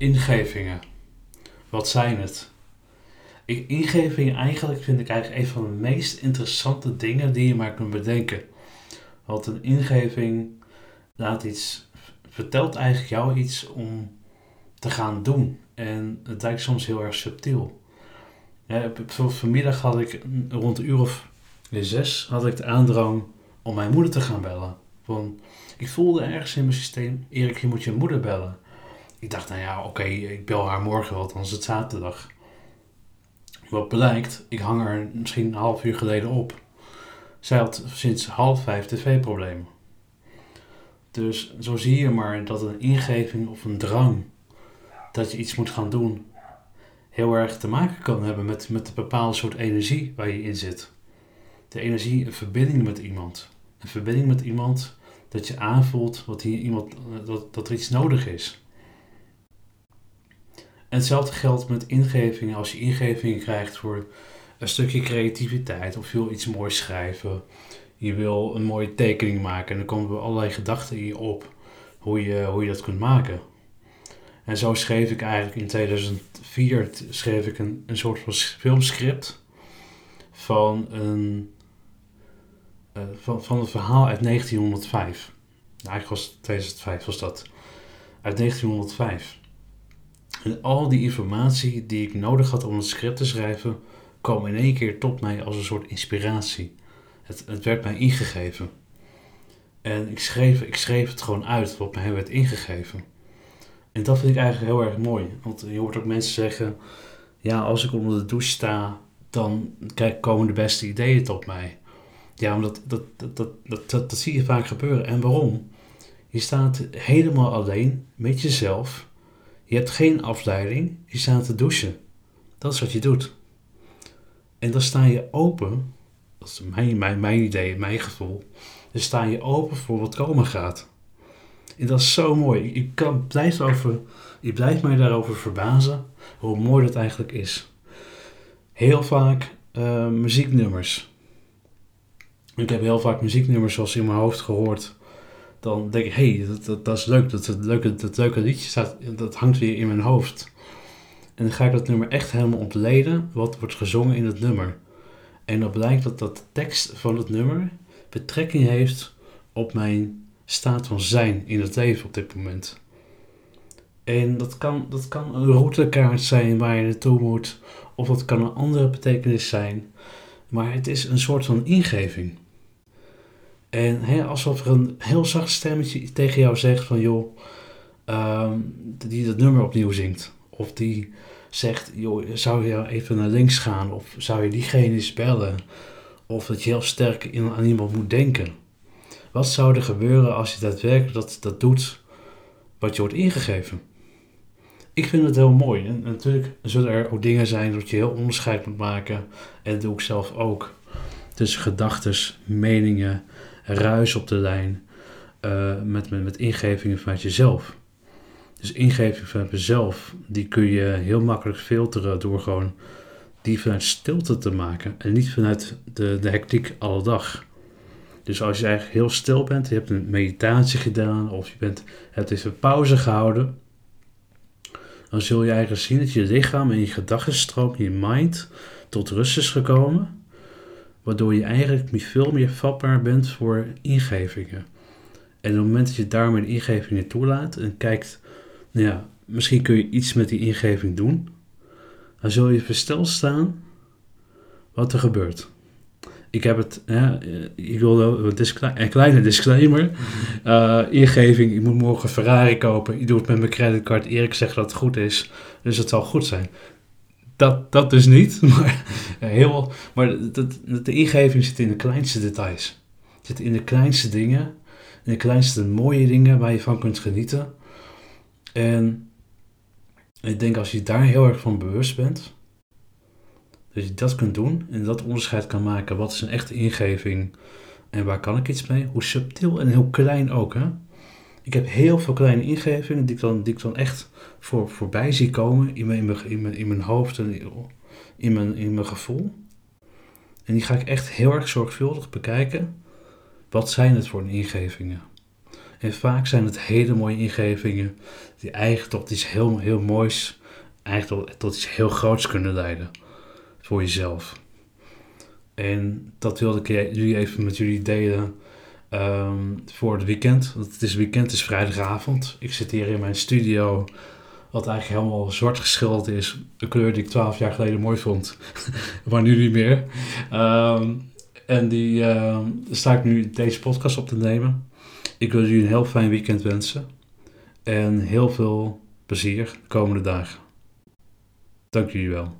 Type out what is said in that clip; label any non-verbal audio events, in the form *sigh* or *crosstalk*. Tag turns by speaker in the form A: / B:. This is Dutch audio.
A: ingevingen. Wat zijn het? Ingevingen eigenlijk vind ik eigenlijk een van de meest interessante dingen die je maar kunt bedenken. Want een ingeving laat iets, vertelt eigenlijk jou iets om te gaan doen. En het lijkt soms heel erg subtiel. Ja, vanmiddag had ik rond een uur of zes had ik de aandrang om mijn moeder te gaan bellen. Want ik voelde ergens in mijn systeem, Erik, je moet je moeder bellen. Ik dacht, nou ja, oké, ik bel haar morgen wel, dan is het zaterdag. Wat blijkt, ik hang er misschien een half uur geleden op. Zij had sinds half vijf tv-problemen. Dus zo zie je maar dat een ingeving of een drang dat je iets moet gaan doen, heel erg te maken kan hebben met, met een bepaalde soort energie waar je in zit. De energie, een verbinding met iemand. Een verbinding met iemand dat je aanvoelt wat hier iemand, dat, dat er iets nodig is. En hetzelfde geldt met ingevingen. Als je ingevingen krijgt voor een stukje creativiteit of je wil iets moois schrijven, je wil een mooie tekening maken en dan komen er allerlei gedachten in je op hoe je, hoe je dat kunt maken. En zo schreef ik eigenlijk in 2004 schreef ik een, een soort van filmscript van een, uh, van, van een verhaal uit 1905. Nou, eigenlijk was 2005 was dat. Uit 1905. En al die informatie die ik nodig had om het script te schrijven, kwam in één keer tot mij als een soort inspiratie. Het, het werd mij ingegeven. En ik schreef, ik schreef het gewoon uit wat mij werd ingegeven. En dat vind ik eigenlijk heel erg mooi. Want je hoort ook mensen zeggen: ja, als ik onder de douche sta, dan komen de beste ideeën tot mij. Ja, omdat dat, dat, dat, dat, dat, dat zie je vaak gebeuren. En waarom? Je staat helemaal alleen met jezelf. Je hebt geen afleiding. Je staat te douchen. Dat is wat je doet. En dan sta je open. Dat is mijn, mijn, idee, mijn gevoel. Dan sta je open voor wat komen gaat. En dat is zo mooi. Ik, kan, blijf over, ik blijf mij daarover verbazen hoe mooi dat eigenlijk is. Heel vaak uh, muzieknummers. Ik heb heel vaak muzieknummers zoals in mijn hoofd gehoord. Dan denk ik, hé, hey, dat, dat, is leuk. Dat, dat, leuke, dat leuke liedje staat, dat hangt weer in mijn hoofd. En dan ga ik dat nummer echt helemaal ontleden wat wordt gezongen in het nummer. En dan blijkt dat dat de tekst van het nummer betrekking heeft op mijn staat van zijn in het leven op dit moment. En dat kan, dat kan een routekaart zijn waar je naartoe moet, of dat kan een andere betekenis zijn. Maar het is een soort van ingeving. En hè, alsof er een heel zacht stemmetje tegen jou zegt van joh, um, die dat nummer opnieuw zingt. Of die zegt, joh, zou je even naar links gaan? Of zou je diegene eens bellen? Of dat je heel sterk aan iemand moet denken. Wat zou er gebeuren als je daadwerkelijk dat, dat doet wat je wordt ingegeven? Ik vind het heel mooi. En, natuurlijk zullen er ook dingen zijn dat je heel onderscheid moet maken. En dat doe ik zelf ook. Tussen gedachten, meningen, ruis op de lijn. Met, met, met ingevingen vanuit jezelf. Dus ingevingen vanuit jezelf, die kun je heel makkelijk filteren door gewoon die vanuit stilte te maken. En niet vanuit de, de hectiek alle dag. Dus als je eigenlijk heel stil bent, je hebt een meditatie gedaan of je bent, hebt even pauze gehouden, dan zul je eigenlijk zien dat je lichaam en je gedachtenstroom, je mind, tot rust is gekomen. Waardoor je eigenlijk veel meer vatbaar bent voor ingevingen. En op het moment dat je daarmee de ingevingen toelaat en kijkt, nou ja, misschien kun je iets met die ingeving doen, dan zul je versteld staan wat er gebeurt. Ik heb het, ja, ik wil een, kleine disclaimer. Uh, *laughs* ingeving, ik moet morgen Ferrari kopen. Ik doe het met mijn creditcard. Erik zegt dat het goed is, dus het zal goed zijn. Dat, dat dus niet, *laughs* maar, heel, maar de, de ingeving zit in de kleinste details. Het zit in de kleinste dingen, in de kleinste mooie dingen waar je van kunt genieten. En ik denk als je daar heel erg van bewust bent, dat je dat kunt doen en dat onderscheid kan maken. Wat is een echte ingeving en waar kan ik iets mee? Hoe subtiel en heel klein ook. Hè? Ik heb heel veel kleine ingevingen die ik dan, die ik dan echt voor, voorbij zie komen in mijn, in mijn, in mijn hoofd en in mijn, in mijn gevoel. En die ga ik echt heel erg zorgvuldig bekijken. Wat zijn het voor ingevingen? En vaak zijn het hele mooie ingevingen die eigenlijk tot iets heel, heel moois, eigenlijk tot iets heel groots kunnen leiden voor jezelf. En dat wilde ik jullie even met jullie delen um, voor het weekend. Want het is weekend, het is vrijdagavond. Ik zit hier in mijn studio, wat eigenlijk helemaal zwart geschilderd is. Een kleur die ik twaalf jaar geleden mooi vond, *laughs* maar nu niet meer. Um, en die uh, sta ik nu deze podcast op te nemen. Ik wil jullie een heel fijn weekend wensen. En heel veel plezier de komende dagen. Dank jullie wel.